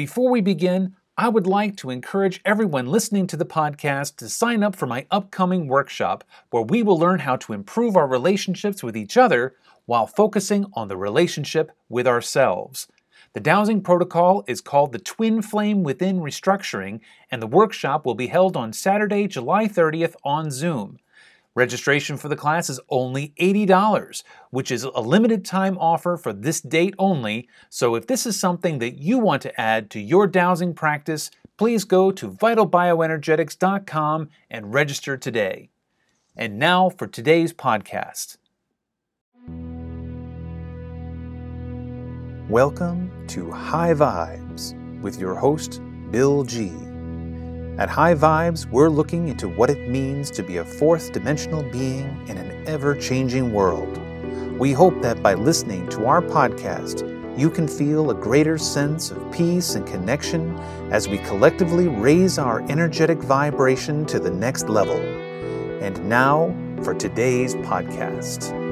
Before we begin, I would like to encourage everyone listening to the podcast to sign up for my upcoming workshop where we will learn how to improve our relationships with each other while focusing on the relationship with ourselves. The dowsing protocol is called the Twin Flame Within Restructuring, and the workshop will be held on Saturday, July 30th on Zoom. Registration for the class is only $80, which is a limited time offer for this date only. So if this is something that you want to add to your dowsing practice, please go to vitalbioenergetics.com and register today. And now for today's podcast. Welcome to High Vibes with your host, Bill G. At High Vibes, we're looking into what it means to be a fourth dimensional being in an ever changing world. We hope that by listening to our podcast, you can feel a greater sense of peace and connection as we collectively raise our energetic vibration to the next level. And now for today's podcast.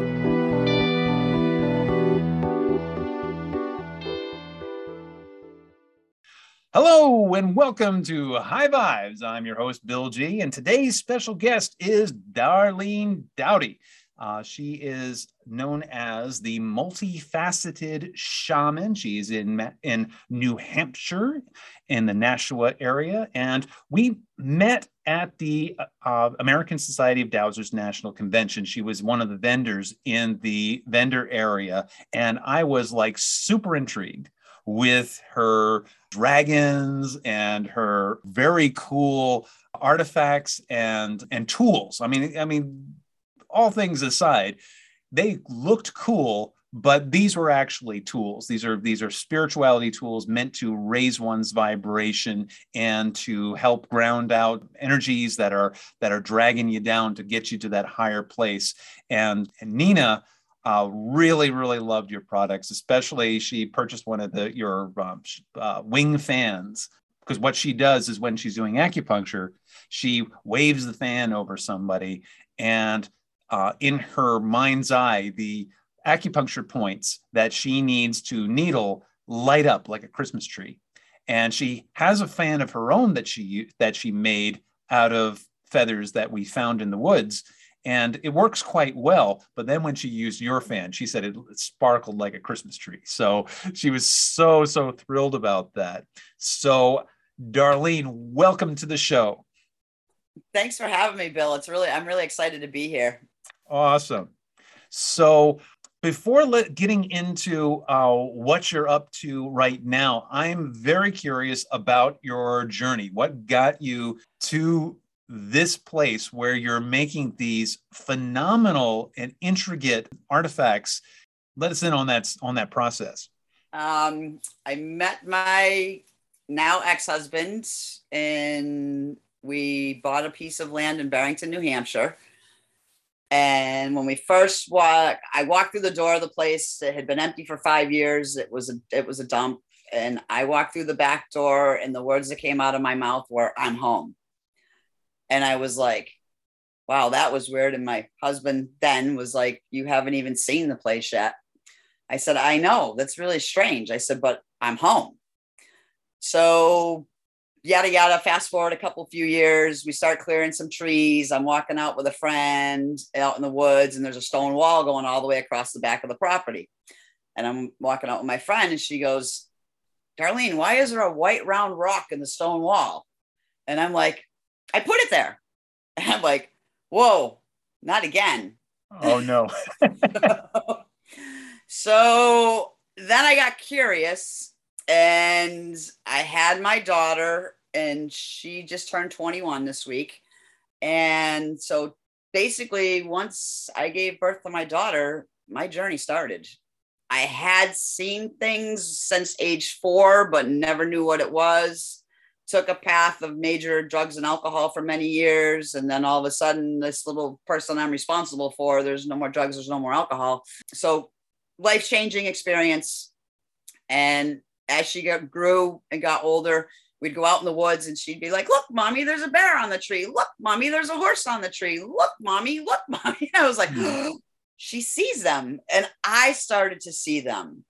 Hello and welcome to High Vibes. I'm your host, Bill G, and today's special guest is Darlene Doughty. Uh, she is known as the multifaceted shaman. She's in, in New Hampshire in the Nashua area. And we met at the uh, American Society of Dowsers National Convention. She was one of the vendors in the vendor area. And I was like super intrigued with her dragons and her very cool artifacts and and tools. I mean, I mean, all things aside, they looked cool, but these were actually tools. These are these are spirituality tools meant to raise one's vibration and to help ground out energies that are that are dragging you down to get you to that higher place. And, and Nina uh, really, really loved your products. Especially, she purchased one of the your um, uh, wing fans because what she does is when she's doing acupuncture, she waves the fan over somebody, and uh, in her mind's eye, the acupuncture points that she needs to needle light up like a Christmas tree. And she has a fan of her own that she that she made out of feathers that we found in the woods and it works quite well. But then when she used your fan, she said it, sparkled like a Christmas tree. So she was so, so thrilled about that. So, Darlene, welcome to the show. Thanks for having me, Bill. It's really, I'm really excited to be here. Awesome. So, before let, getting into uh, what you're up to right now, I'm very curious about your journey. What got you to this place where you're making these phenomenal and intricate artifacts let us in on that on that process. Um, i met my now ex-husband and we bought a piece of land in barrington new hampshire. And when we first walked i walked through the door of the place. It had been empty for five years. It was a it was a dump. And i walked through the back door and the words that came out of my mouth were i'm home and I was like, wow, that was weird. And my husband then was like, you haven't even seen the place yet. I said, I know, that's really strange. I said, but I'm home. So yada yada fast forward a couple few years we start clearing some trees i'm walking out with a friend out in the woods and there's a stone wall going all the way across the back of the property and i'm walking out with my friend and she goes darlene why is there a white round rock in the stone wall and i'm like I put it there. And I'm like, whoa, not again. Oh no. so then I got curious and I had my daughter and she just turned 21 this week. And so basically, once I gave birth to my daughter, my journey started. I had seen things since age four, but never knew what it was took a path of major drugs and alcohol for many years and then all of a sudden this little person i'm responsible for there's no more drugs there's no more alcohol. So life changing experience. And as she got, grew and got older we'd go out in the woods and she'd be like look mommy there's a bear on the tree. Look mommy there's a horse on the tree. Look mommy look mommy. I was like mm-hmm. she sees them. And i started to see them.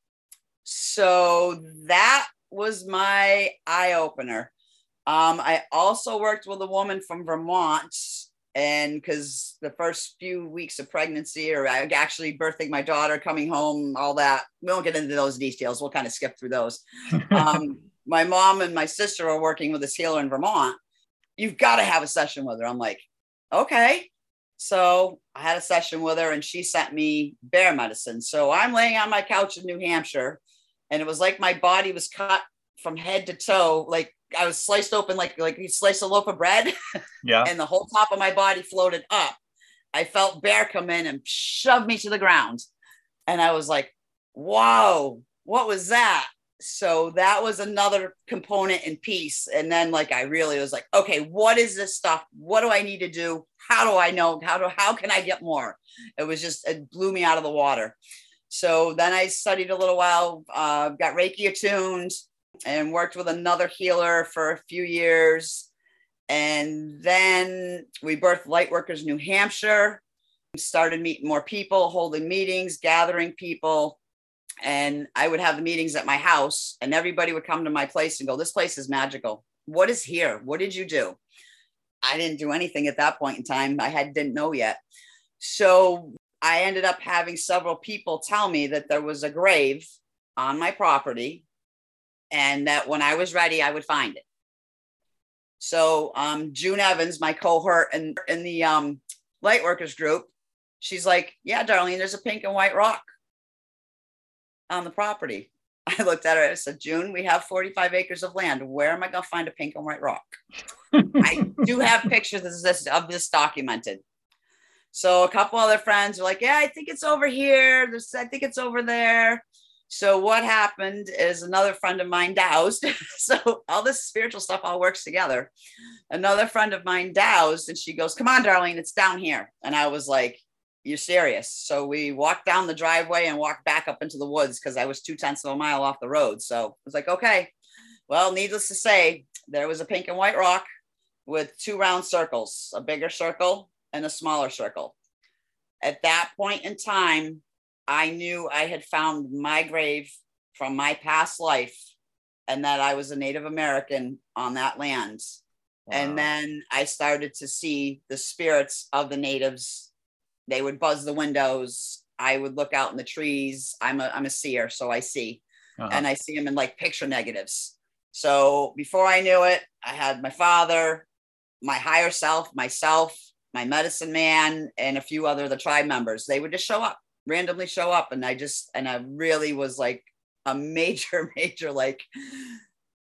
So that was my eye opener. Um, I also worked with a woman from Vermont, and because the first few weeks of pregnancy, or actually birthing my daughter, coming home, all that, we won't get into those details. We'll kind of skip through those. um, my mom and my sister are working with this healer in Vermont. You've got to have a session with her. I'm like, okay. So I had a session with her and she sent me bear medicine. So I'm laying on my couch in New Hampshire and it was like my body was cut from head to toe. Like I was sliced open, like, like you slice a loaf of bread. Yeah. and the whole top of my body floated up. I felt bear come in and shove me to the ground. And I was like, whoa, what was that? so that was another component and piece and then like i really was like okay what is this stuff what do i need to do how do i know how do how can i get more it was just it blew me out of the water so then i studied a little while uh, got reiki attuned and worked with another healer for a few years and then we birthed lightworkers new hampshire started meeting more people holding meetings gathering people and I would have the meetings at my house, and everybody would come to my place and go, This place is magical. What is here? What did you do? I didn't do anything at that point in time. I had didn't know yet. So I ended up having several people tell me that there was a grave on my property and that when I was ready, I would find it. So um, June Evans, my cohort in, in the um, Lightworkers group, she's like, Yeah, Darlene, there's a pink and white rock on the property. I looked at her and said, June, we have 45 acres of land. Where am I going to find a pink and white rock? I do have pictures of this, of this documented. So a couple other friends were like, yeah, I think it's over here. There's, I think it's over there. So what happened is another friend of mine dowsed. so all this spiritual stuff all works together. Another friend of mine dowsed and she goes, come on, darling, it's down here. And I was like, you're serious. So we walked down the driveway and walked back up into the woods because I was two tenths of a mile off the road. So I was like, okay. Well, needless to say, there was a pink and white rock with two round circles, a bigger circle and a smaller circle. At that point in time, I knew I had found my grave from my past life and that I was a Native American on that land. Wow. And then I started to see the spirits of the natives they would buzz the windows. I would look out in the trees. I'm a I'm a seer, so I see, uh-huh. and I see them in like picture negatives. So before I knew it, I had my father, my higher self, myself, my medicine man, and a few other the tribe members. They would just show up, randomly show up, and I just and I really was like a major, major like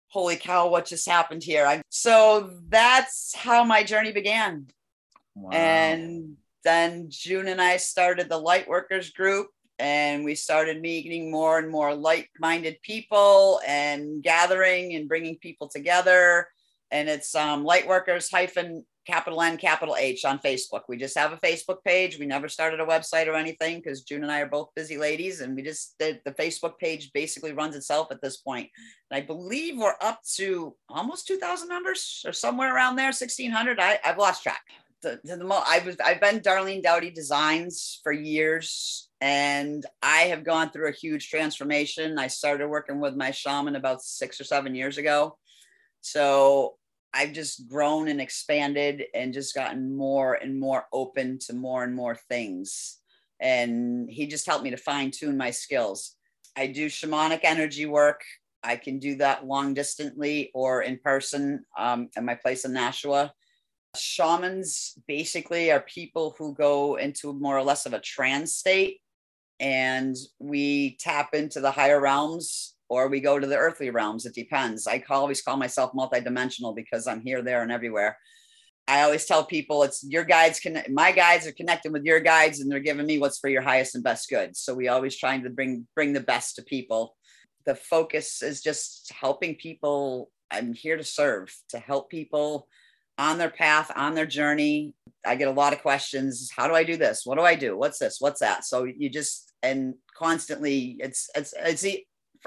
holy cow, what just happened here? I, so that's how my journey began. Wow. And then June and I started the Lightworkers group and we started meeting more and more like-minded people and gathering and bringing people together. And it's um, Lightworkers hyphen capital N capital H on Facebook. We just have a Facebook page. We never started a website or anything because June and I are both busy ladies, and we just the, the Facebook page basically runs itself at this point. And I believe we're up to almost 2,000 members or somewhere around there, 1,600. I, I've lost track the, the, the I was I've been Darlene Doughty Designs for years, and I have gone through a huge transformation. I started working with my shaman about six or seven years ago, so I've just grown and expanded and just gotten more and more open to more and more things. And he just helped me to fine tune my skills. I do shamanic energy work. I can do that long distantly or in person um, at my place in Nashua Shamans basically are people who go into more or less of a trance state and we tap into the higher realms or we go to the earthly realms. It depends. I always call myself multidimensional because I'm here, there, and everywhere. I always tell people it's your guides can my guides are connecting with your guides and they're giving me what's for your highest and best good. So we always trying to bring bring the best to people. The focus is just helping people. I'm here to serve, to help people on their path, on their journey. I get a lot of questions. How do I do this? What do I do? What's this? What's that? So you just and constantly it's it's it's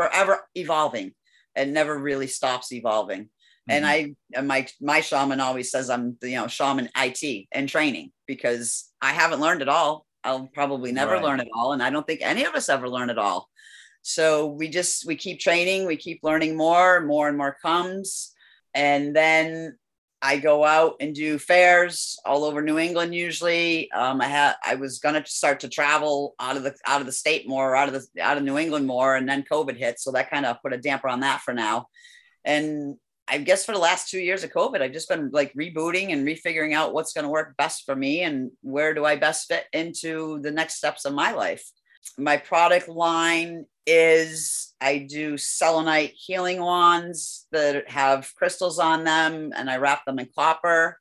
forever evolving and never really stops evolving. Mm-hmm. And I and my my shaman always says I'm you know shaman IT and training because I haven't learned it all. I'll probably never right. learn it all, and I don't think any of us ever learn it all. So we just we keep training, we keep learning more, more and more comes. And then I go out and do fairs all over New England. Usually, um, I had I was gonna start to travel out of the out of the state more, out of the out of New England more, and then COVID hit, so that kind of put a damper on that for now. And I guess for the last two years of COVID, I've just been like rebooting and refiguring out what's going to work best for me and where do I best fit into the next steps of my life. My product line is I do selenite healing wands that have crystals on them and I wrap them in copper.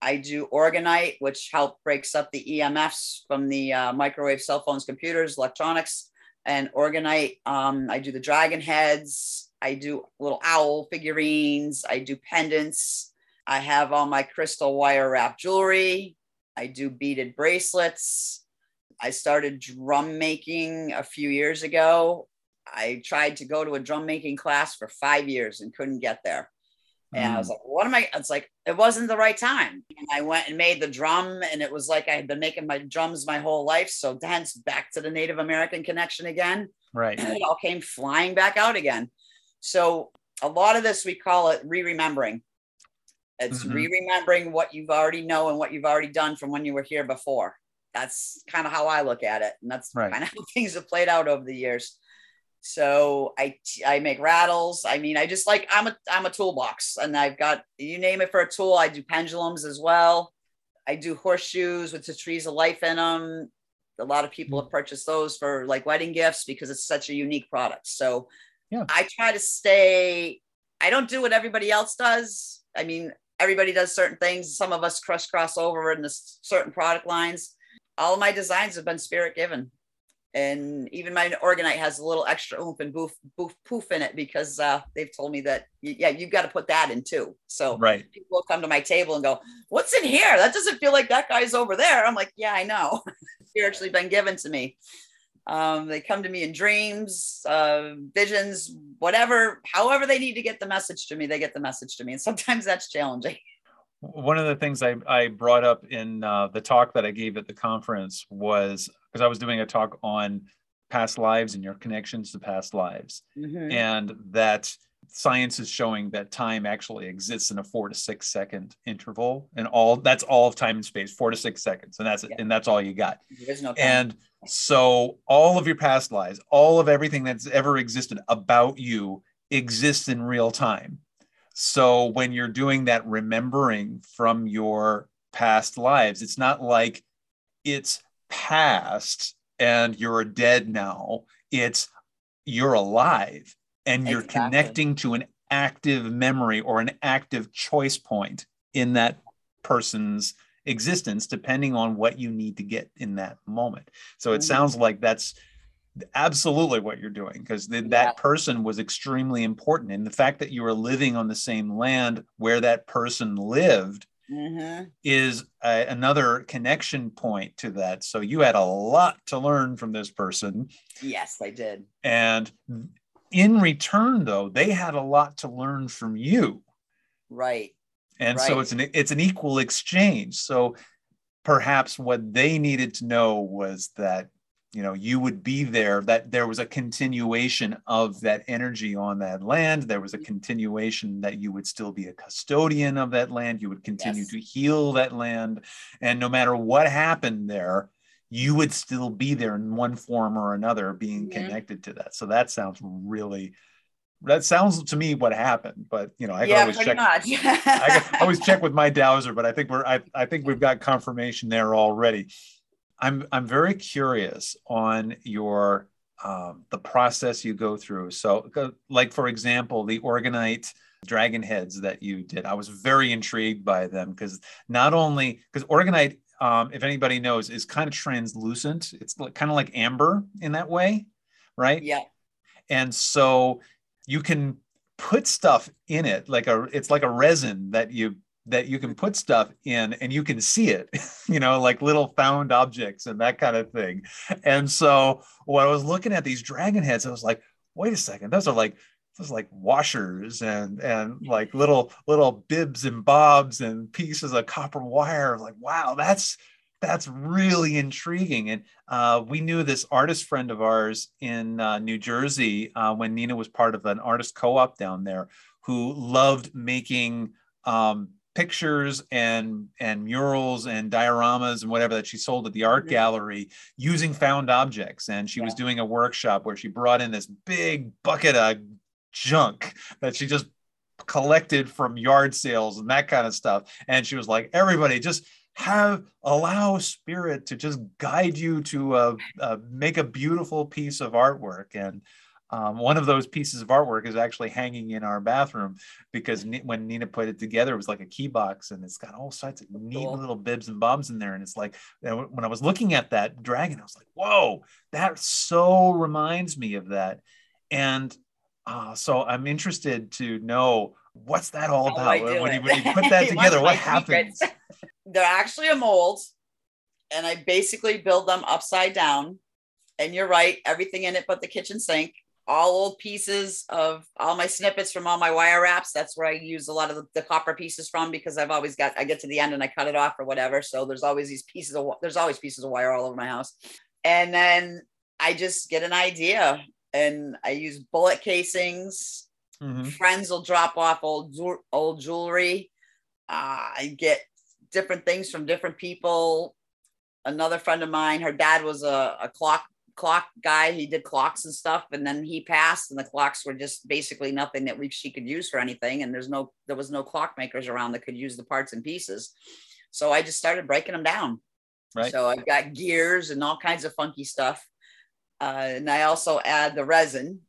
I do orgonite, which help breaks up the EMFs from the uh, microwave cell phones, computers, electronics, and orgonite. Um, I do the dragon heads. I do little owl figurines. I do pendants. I have all my crystal wire wrap jewelry. I do beaded bracelets. I started drum making a few years ago. I tried to go to a drum making class for five years and couldn't get there. And mm. I was mm. like, what am I? It's like, it wasn't the right time. And I went and made the drum, and it was like I had been making my drums my whole life. So, hence, back to the Native American connection again. Right. And it all came flying back out again. So, a lot of this, we call it re remembering. It's mm-hmm. re remembering what you've already know and what you've already done from when you were here before that's kind of how I look at it. And that's right. kind of how things have played out over the years. So I I make rattles. I mean, I just like I'm a I'm a toolbox and I've got you name it for a tool. I do pendulums as well. I do horseshoes with the trees of life in them. A lot of people have purchased those for like wedding gifts because it's such a unique product. So yeah. I try to stay, I don't do what everybody else does. I mean, everybody does certain things. Some of us cross cross over in the certain product lines all my designs have been spirit given. And even my orgonite has a little extra oomph and boof, boof, poof in it because uh, they've told me that, yeah, you've got to put that in too. So right. people will come to my table and go, What's in here? That doesn't feel like that guy's over there. I'm like, Yeah, I know. Spiritually been given to me. Um, they come to me in dreams, uh, visions, whatever, however they need to get the message to me, they get the message to me. And sometimes that's challenging. One of the things I, I brought up in uh, the talk that I gave at the conference was because I was doing a talk on past lives and your connections to past lives, mm-hmm. and that science is showing that time actually exists in a four to six second interval, and all that's all of time and space, four to six seconds, and that's yeah. and that's all you got. No time. And so all of your past lives, all of everything that's ever existed about you exists in real time so when you're doing that remembering from your past lives, it's not like it's past and you're dead now. It's you're alive and you're exactly. connecting to an active memory or an active choice point in that person's existence, depending on what you need to get in that moment. So it mm-hmm. sounds like that's absolutely what you're doing because yeah. that person was extremely important and the fact that you were living on the same land where that person lived mm-hmm. is a, another connection point to that so you had a lot to learn from this person yes i did and in return though they had a lot to learn from you right and right. so it's an it's an equal exchange so perhaps what they needed to know was that you know you would be there that there was a continuation of that energy on that land there was a continuation that you would still be a custodian of that land you would continue yes. to heal that land and no matter what happened there you would still be there in one form or another being mm-hmm. connected to that so that sounds really that sounds to me what happened, but you know, I yeah, always check. I always check with my dowser, but I think we're I, I think we've got confirmation there already. I'm I'm very curious on your um, the process you go through. So, like for example, the orgonite dragon heads that you did, I was very intrigued by them because not only because orgonite, um, if anybody knows, is kind of translucent. It's kind of like amber in that way, right? Yeah. And so you can put stuff in it like a it's like a resin that you that you can put stuff in and you can see it, you know, like little found objects and that kind of thing. And so when I was looking at these dragon heads, I was like, wait a second, those are like those are like washers and and like little little bibs and bobs and pieces of copper wire. Like, wow, that's that's really intriguing. And uh, we knew this artist friend of ours in uh, New Jersey uh, when Nina was part of an artist co-op down there, who loved making um, pictures and and murals and dioramas and whatever that she sold at the art gallery using found objects. And she yeah. was doing a workshop where she brought in this big bucket of junk that she just collected from yard sales and that kind of stuff. And she was like, everybody just have allow spirit to just guide you to uh, uh, make a beautiful piece of artwork and um, one of those pieces of artwork is actually hanging in our bathroom because when Nina put it together, it was like a key box and it's got all sorts of neat cool. little bibs and bobs in there. And it's like, when I was looking at that dragon, I was like, whoa, that so reminds me of that. And uh, so I'm interested to know what's that all about? When you, when, you, put that together, what happens? They're actually a mold, and I basically build them upside down. And you're right, everything in it but the kitchen sink all old pieces of all my snippets from all my wire wraps. That's where I use a lot of the, the, copper pieces from because I've always got, I get to the end and I cut it off or whatever. So there's always these pieces of, there's always pieces of wire all over my house. And then I just get an idea and I use bullet casings. Mm-hmm. Friends will drop off old, old jewelry. Uh, I get different things from different people. Another friend of mine, her dad was a, a clock clock guy. He did clocks and stuff, and then he passed, and the clocks were just basically nothing that we she could use for anything. And there's no there was no clockmakers around that could use the parts and pieces. So I just started breaking them down. Right. So I've got gears and all kinds of funky stuff. Uh, and I also add the resin.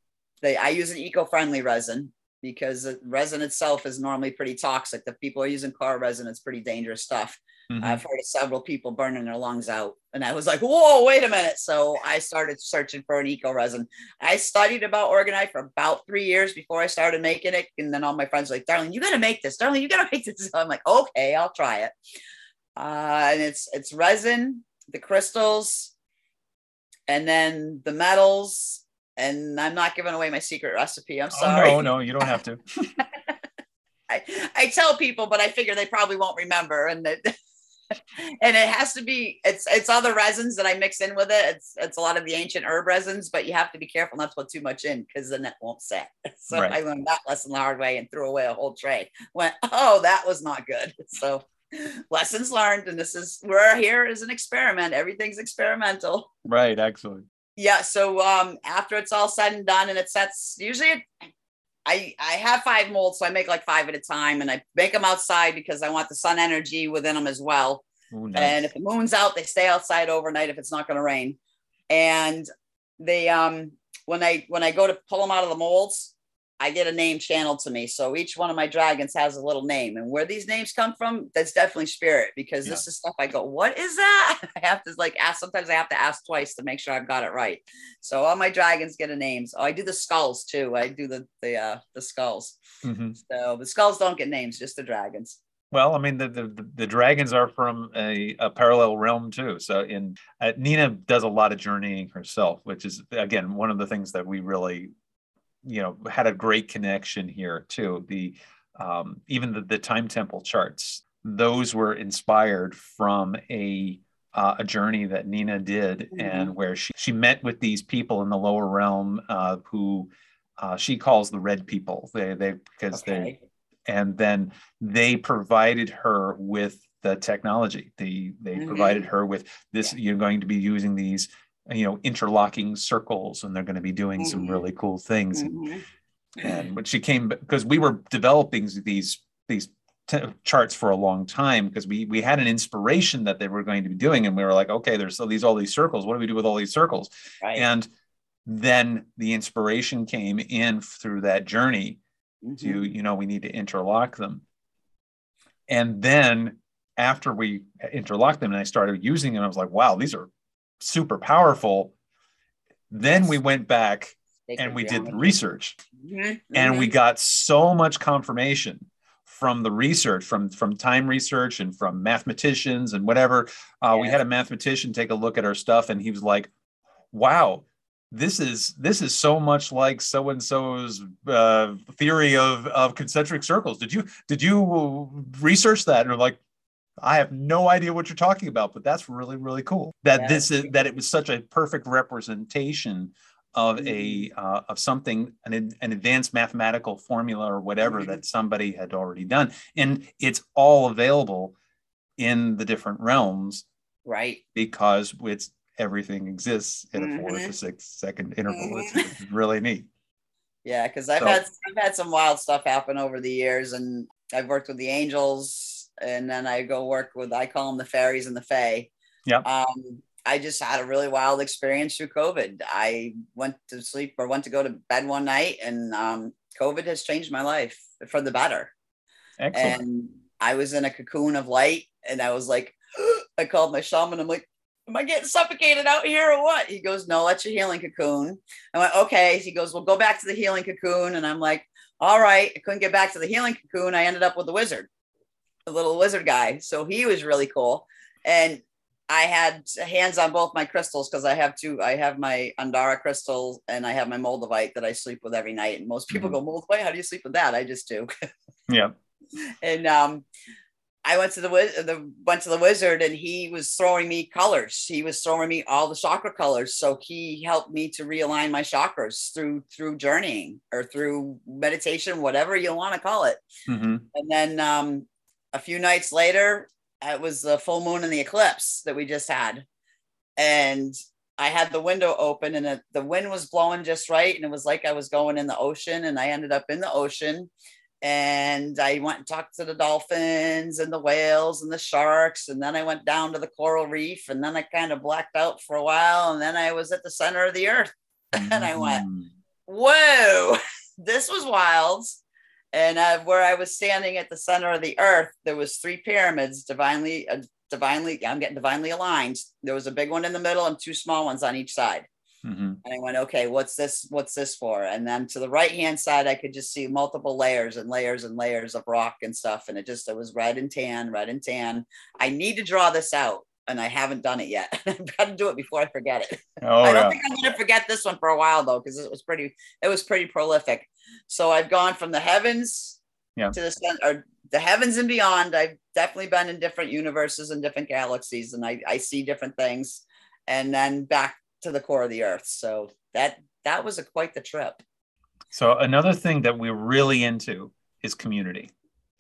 They, I use an eco-friendly resin because resin itself is normally pretty toxic. The people are using car resin, it's pretty dangerous stuff. Mm-hmm. I've heard of several people burning their lungs out. And I was like, whoa, wait a minute. So I started searching for an eco resin. I studied about orgonite for about three years before I started making it. And then all my friends were like, darling, you got to make this. Darling, you got to make this. So I'm like, okay, I'll try it. Uh, and it's it's resin, the crystals, and then the metals. And I'm not giving away my secret recipe. I'm sorry. Oh, no, no, you don't have to. I, I tell people, but I figure they probably won't remember. And that and it has to be it's it's all the resins that I mix in with it. It's it's a lot of the ancient herb resins, but you have to be careful not to put too much in because then it won't set. So right. I learned that lesson the hard way and threw away a whole tray. Went, oh, that was not good. So lessons learned, and this is we're here as an experiment. Everything's experimental. Right, excellent. Yeah. So um after it's all said and done and it sets usually it, I, I have five molds, so I make like five at a time, and I make them outside because I want the sun energy within them as well. Ooh, nice. And if the moon's out, they stay outside overnight if it's not going to rain. And they um when I when I go to pull them out of the molds, I get a name channeled to me. So each one of my dragons has a little name. And where these names come from, that's definitely spirit because yeah. this is stuff I go, what is that? I have to like ask, sometimes I have to ask twice to make sure I've got it right. So all my dragons get a name. So I do the skulls too. I do the the uh the skulls. Mm-hmm. So the skulls don't get names, just the dragons. Well, I mean, the, the, the dragons are from a, a parallel realm too. So, in uh, Nina does a lot of journeying herself, which is again one of the things that we really you know had a great connection here too the um, even the, the time temple charts those were inspired from a uh, a journey that Nina did mm-hmm. and where she, she met with these people in the lower realm uh, who uh, she calls the red people they they because okay. they and then they provided her with the technology they they mm-hmm. provided her with this yeah. you're going to be using these you know interlocking circles and they're going to be doing mm-hmm. some really cool things mm-hmm. and, and when she came because we were developing these these t- charts for a long time because we we had an inspiration that they were going to be doing and we were like okay there's all these all these circles what do we do with all these circles right. and then the inspiration came in through that journey mm-hmm. to you know we need to interlock them and then after we interlocked them and i started using them i was like wow these are super powerful. Then we went back and we did the research mm-hmm. and we mm-hmm. got so much confirmation from the research from from time research and from mathematicians and whatever uh, we had a mathematician take a look at our stuff and he was like wow this is this is so much like so and so's uh, theory of of concentric circles did you did you research that and we're like I have no idea what you're talking about, but that's really, really cool. That Yeah. this is that it was such a perfect representation of a Mm-hmm. uh, of something an, an advanced mathematical formula or whatever Mhm. that somebody had already done, and it's all available in the different realms Right. because it's everything exists in a four to Mhm. six second interval. It's, Mhm. it's really neat. Yeah, because I've So- had I've had some wild stuff happen over the years, and I've worked with the angels, and then I go work with I call them the fairies and the fae. Yeah. Um, I just had a really wild experience through COVID. I went to sleep or went to go to bed one night, and um, COVID has changed my life for the better. Excellent. And I was in a cocoon of light, and I was like, I called my shaman. I'm like, am I getting suffocated out here or what? He goes, no, that's your healing cocoon. I went, okay. He goes, well, go back to the healing cocoon. And I'm like, all right. I couldn't get back to the healing cocoon. I ended up with the wizard, the little wizard guy. So he was really cool. And I had hands on both my crystals because I have two. I have my Andara crystal and I have my Moldavite that I sleep with every night. And most people Mhm. go, Moldavite, how do you sleep with that? I just do. yeah. and um, I went to the, the went to the wizard, and he was throwing me colors. He was throwing me all the chakra colors. So he helped me to realign my chakras through through journeying or through meditation, whatever you want to call it. hmm And then um, a few nights later, it was the full moon and the eclipse that we just had, and I had the window open, and it, the wind was blowing just right, and it was like I was going in the ocean, and I ended up in the ocean and I went and talked to the dolphins and the whales and the sharks. And then I went down to the coral reef and then I kind of blacked out for a while. And then I was at the center of the earth and I went, Mm. whoa, this was wild. And uh, where I was standing at the center of the earth, there was three pyramids divinely, uh, divinely, I'm getting divinely aligned. There was a big one in the middle and two small ones on each side. Mhm. And I went, okay, what's this? What's this for? And then to the right hand side, I could just see multiple layers and layers and layers of rock and stuff. And it just, it was red and tan, red and tan. I need to draw this out and I haven't done it yet. I've got to do it before I forget it. Oh, I don't yeah. think I'm going to forget this one for a while though, because it was pretty, it was pretty prolific. So I've gone from the heavens Yeah. to the sun or the heavens and beyond. I've definitely been in different universes and different galaxies and I, I see different things and then back to the core of the earth. So that, that was a quite the trip. So another thing that we're really into is community.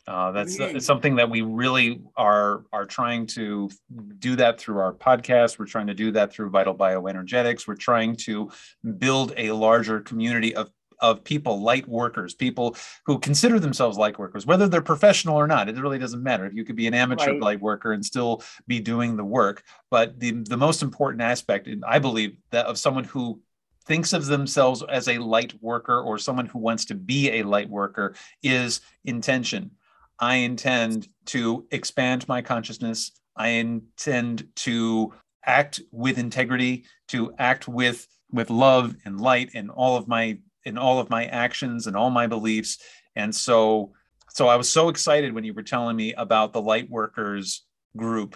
Uh, that's Mm. something that we really are are trying to do that through our podcast. We're trying to do that through Vital Bioenergetics. We're trying to build a larger community of of people, light workers, people who consider themselves light workers, whether they're professional or not. It really doesn't matter. You could be an amateur Right. light worker and still be doing the work. But the the most important aspect, and I believe, that of someone who thinks of themselves as a light worker or someone who wants to be a light worker is intention. I intend to expand my consciousness. I intend to act with integrity, to act with with love and light in all of my in all of my actions and all my beliefs. And so so I was so excited when you were telling me about the light workers group.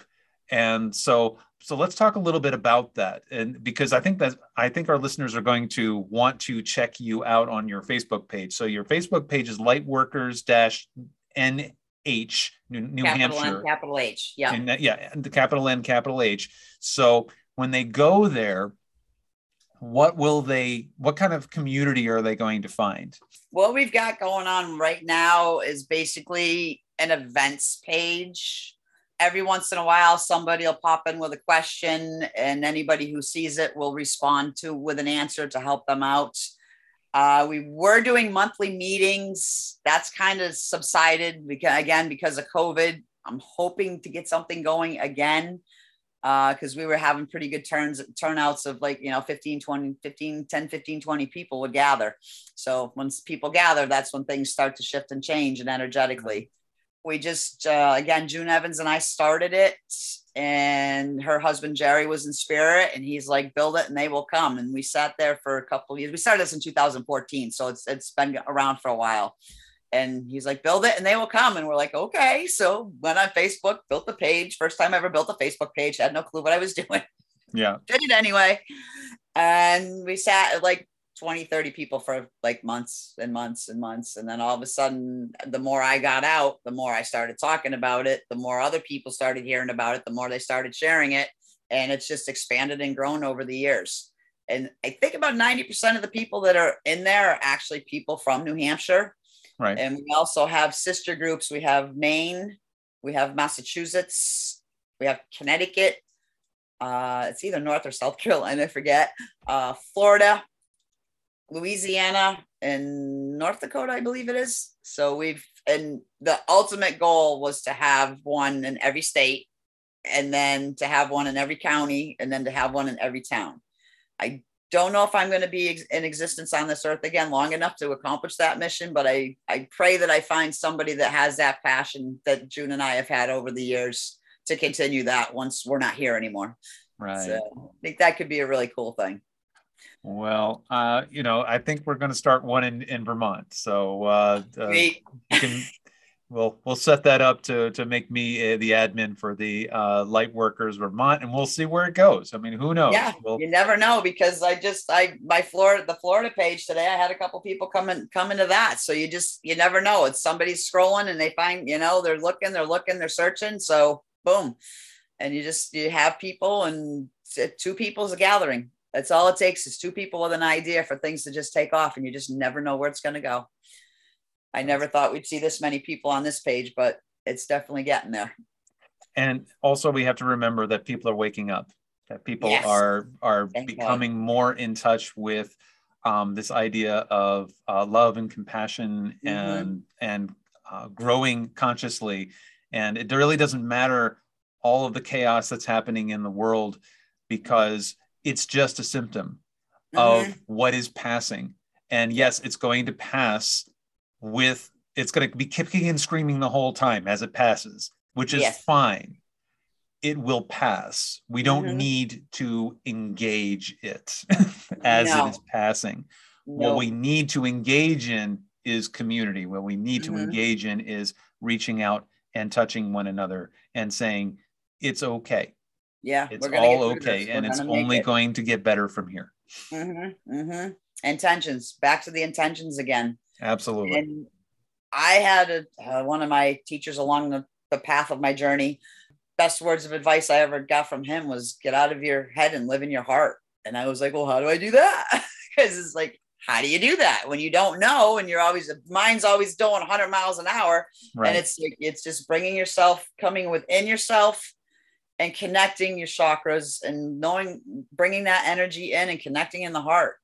And so so let's talk a little bit about that and because i think that i think our listeners are going to want to check you out on your facebook page so your facebook page is lightworkers dash nh new, new capital hampshire N, capital H. Yeah. and uh, yeah and the capital n capital h so when they go there what will they what kind of community are they going to find what we've got going on right now is basically an events page. Every once in a while, somebody will pop in with a question, and anybody who sees it will respond to with an answer to help them out. Uh, we were doing monthly meetings. That's kind of subsided because, again, because of COVID. I'm hoping to get something going again because we were having pretty good turns turnouts of like you know 15 20 15 10 15 20 people would gather. So once people gather that's when things start to shift and change and energetically we just uh, again june evans and i started it and her husband jerry was in spirit and he's like build it and they will come. And we sat there for a couple of years. We started this in 2014 so it's it's been around for a while and he's like, build it and they will come. And we're like, okay. So went on Facebook, built the page. First time I ever built a Facebook page, had no clue what I was doing. yeah Did it anyway. And we sat like 20, 30 people for like months and months and months. And then all of a sudden, the more I got out, the more I started talking about it, the more other people started hearing about it, the more they started sharing it. And it's just expanded and grown over the years. And I think about 90% of the people that are in there are actually people from New Hampshire. Right. And we also have sister groups. We have Maine, we have Massachusetts, we have Connecticut. Uh, it's either North or South Carolina, I forget. Uh, Florida, Louisiana, and North Dakota, I believe it is. So we've, and the ultimate goal was to have one in every state, and then to have one in every county, and then to have one in every town. I don't know if I'm going to be ex- in existence on this earth again long enough to accomplish that mission, but I, I pray that I find somebody that has that passion that June and I have had over the years to continue that once we're not here anymore. Right. So I think that could be a really cool thing. Well, uh, you know, I think we're going to start one in, in Vermont. So uh, uh, you can we'll we'll set that up to to make me uh, the admin for the uh, Light Workers Vermont, and we'll see where it goes. I mean, who knows? Yeah, we'll, you never know because I just I my Florida the Florida page today. I had a couple people coming coming to that, so you just you never know. It's somebody's scrolling and they find you know they're looking, they're looking, they're searching. So boom, and you just you have people and two people's a gathering. That's all it takes is two people with an idea for things to just take off, and you just never know where it's going to go. I never thought we'd see this many people on this page, but it's definitely getting there. And also, we have to remember that people are waking up. That people Yes. are are Thank God. becoming more in touch with um, this idea of uh, love and compassion Mhm. and and uh, growing consciously. And it really doesn't matter all of the chaos that's happening in the world because it's just a symptom of Mhm. what is passing. And yes, it's going to pass with, it's going to be kicking and screaming the whole time as it passes, which is Yes. fine. It will pass. We don't Mhm. need to engage it as No. it is passing. No. What we need to engage in is community. What we need to Mhm. engage in is reaching out and touching one another and saying, it's okay. yeah, It's all okay. And it's only it. going to get better from here. Mm-hmm, mm-hmm. Intentions. Back to the intentions again. Absolutely. And I had a, uh, one of my teachers along the, the path of my journey. Best words of advice I ever got from him was get out of your head and live in your heart. And I was like, well, how do I do that? Because it's like, how do you do that when you don't know and you're always mind's always doing 100 miles an hour right. and it's it's just bringing yourself coming within yourself and connecting your chakras and knowing bringing that energy in and connecting in the heart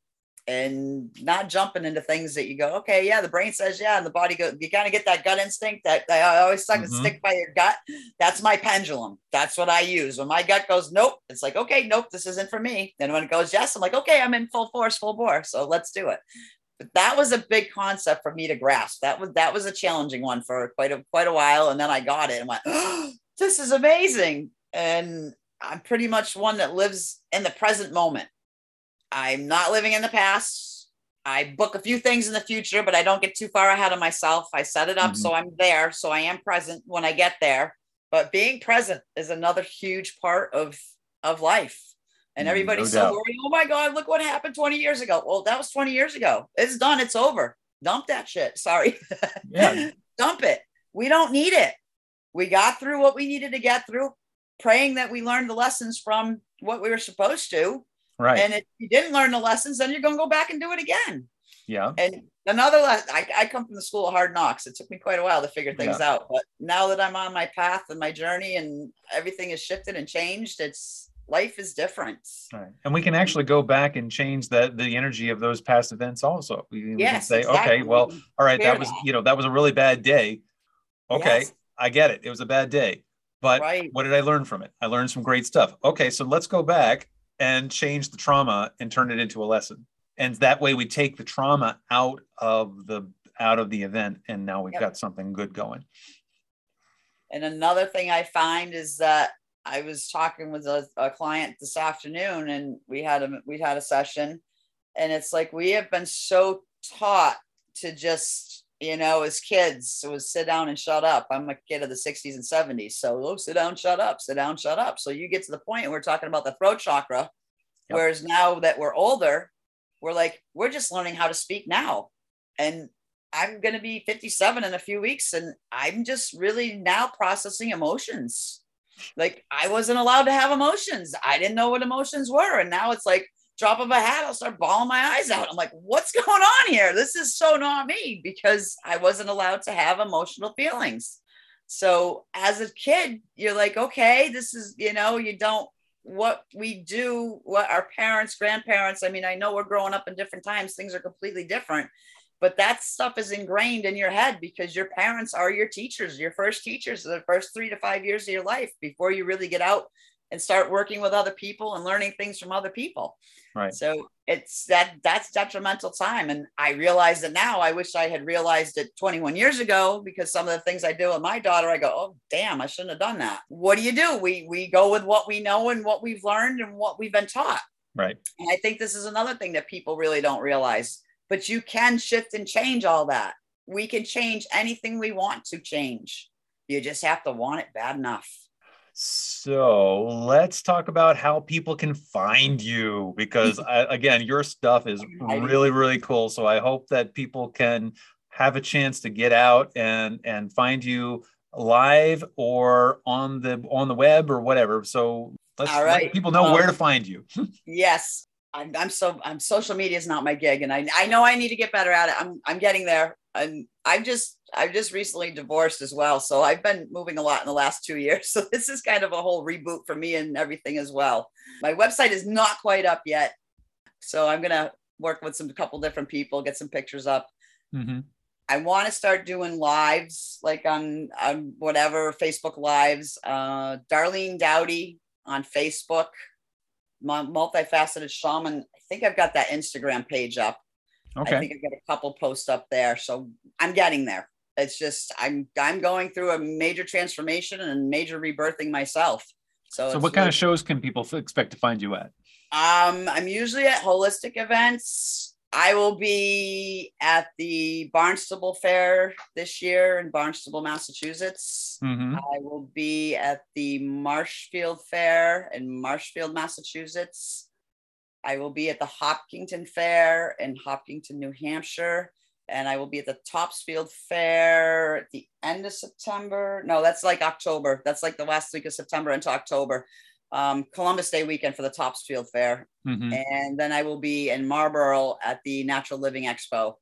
and not jumping into things that you go okay yeah the brain says yeah and the body goes you kind of get that gut instinct that that I always suck and Mhm. stick by your gut that's my pendulum that's what I use when my gut goes nope it's like okay nope this isn't for me then when it goes yes I'm like okay I'm in full force full bore so let's do it but that was a big concept for me to grasp. That was that was a challenging one for quite a quite a while, and then I got it and went, oh, "This is amazing!" And I'm pretty much one that lives in the present moment. I'm not living in the past. I book a few things in the future, but I don't get too far ahead of myself. I set it up Mhm. so I'm there, so I am present when I get there. But being present is another huge part of of life. And Mm, everybody's no so worried. Oh my God, look what happened 20 years ago. Well, that was 20 years ago. It's done. It's over. Dump that shit. Sorry. Yeah. Dump it. We don't need it. We got through what we needed to get through, praying that we learned the lessons from what we were supposed to. Right. And if you didn't learn the lessons, then you're going to go back and do it again. yeah. And another lesson, I, I come from the school of hard knocks. It took me quite a while to figure things out. But now that I'm on my path and my journey and everything has shifted and changed, it's life is different. Right. And we can actually go back and change that the energy of those past events also. We, we can say, exactly. okay, well, all right, that was, that. you know, that was a really bad day. Okay, Yes. I get it. It was a bad day. But Right. what did I learn from it? I learned some great stuff. Okay, so let's go back and change the trauma and turn it into a lesson. And that way we take the trauma out of the out of the event and now we've Yep. got something good going. And another thing I find is that I was talking with a, a client this afternoon, and we had a we had a session, and it's like we have been so taught to just you know as kids it was sit down and shut up. I'm a kid of the 60s and 70s, so oh sit down, shut up, sit down, shut up. So you get to the point, and we're talking about the throat chakra, Yep. whereas now that we're older, we're like, we're just learning how to speak now. And I'm going to be 57 in a few weeks and I'm just really now processing emotions. Like I wasn't allowed to have emotions. I didn't know what emotions were. And now it's like, drop of a hat, I'll start bawling my eyes out. I'm like, what's going on here? This is so not me because I wasn't allowed to have emotional feelings. So as a kid, you're like, okay, this is, you know, you don't, what we do, what our parents, grandparents, I mean, I know we're growing up in different times, things are completely different, but that stuff is ingrained in your head because your parents are your teachers, your first teachers, the first three to five years of your life before you really get out and start working with other people and learning things from other people. Right. So it's that that's detrimental time. And I realize it now. I wish I had realized it 21 years ago because some of the things I do with my daughter, I go, oh damn, I shouldn't have done that. What do you do? We we go with what we know and what we've learned and what we've been taught. Right. And I think this is another thing that people really don't realize. But you can shift and change all that. We can change anything we want to change. You just have to want it bad enough. So let's talk about how people can find you because, I, again, your stuff is really, really cool. So I hope that people can have a chance to get out and and find you live or on the on the web or whatever. So let's let people know um, where to find you. yes. I'm, I'm so I'm social media is not my gig and I, I know I need to get better at it. I'm I'm getting there. I'm I've just I've just recently divorced as well. So I've been moving a lot in the last two years. So this is kind of a whole reboot for me and everything as well. My website is not quite up yet. So I'm gonna work with some couple different people, get some pictures up. Mm-hmm. I want to start doing lives like on, on whatever Facebook lives. Uh, Darlene Doughty on Facebook, multifaceted shaman. I think I've got that Instagram page up. Okay. I think I've got a couple posts up there. So I'm getting there. It's just I'm I'm going through a major transformation and major rebirthing myself. So, so what kind of shows can people expect to find you at? Um, I'm usually at holistic events. I will be at the Barnstable Fair this year in Barnstable, Massachusetts. Mm-hmm. I will be at the Marshfield Fair in Marshfield, Massachusetts. I will be at the Hopkinton Fair in Hopkinton, New Hampshire and I will be at the Topsfield Fair at the end of September. No, that's like October. That's like the last week of September into October. Um, Columbus Day weekend for the Topsfield Fair. Mm-hmm. And then I will be in Marlborough at the Natural Living Expo.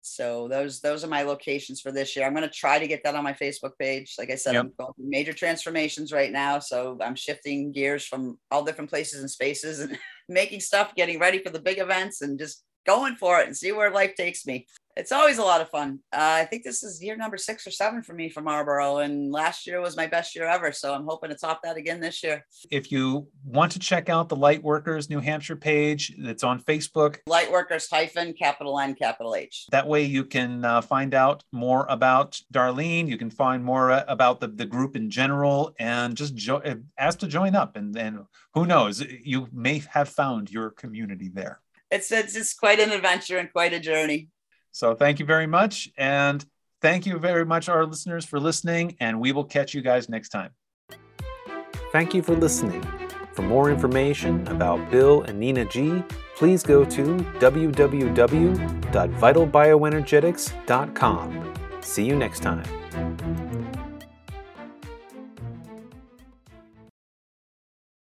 So those those are my locations for this year. I'm going to try to get that on my Facebook page. Like I said, yep. I'm going through major transformations right now, so I'm shifting gears from all different places and spaces and making stuff, getting ready for the big events, and just going for it and see where life takes me it's always a lot of fun. Uh, I think this is year number six or seven for me for Marlboro, and last year was my best year ever. So I'm hoping to top that again this year. If you want to check out the Lightworkers New Hampshire page, it's on Facebook. Lightworkers hyphen capital N capital H. That way you can uh, find out more about Darlene. You can find more uh, about the, the group in general, and just jo- uh, ask to join up. And then who knows, you may have found your community there. It's it's just quite an adventure and quite a journey. So thank you very much. And thank you very much, our listeners, for listening. And we will catch you guys next time. Thank you for listening. For more information about Bill and Nina G, please go to www.vitalbioenergetics.com. See you next time.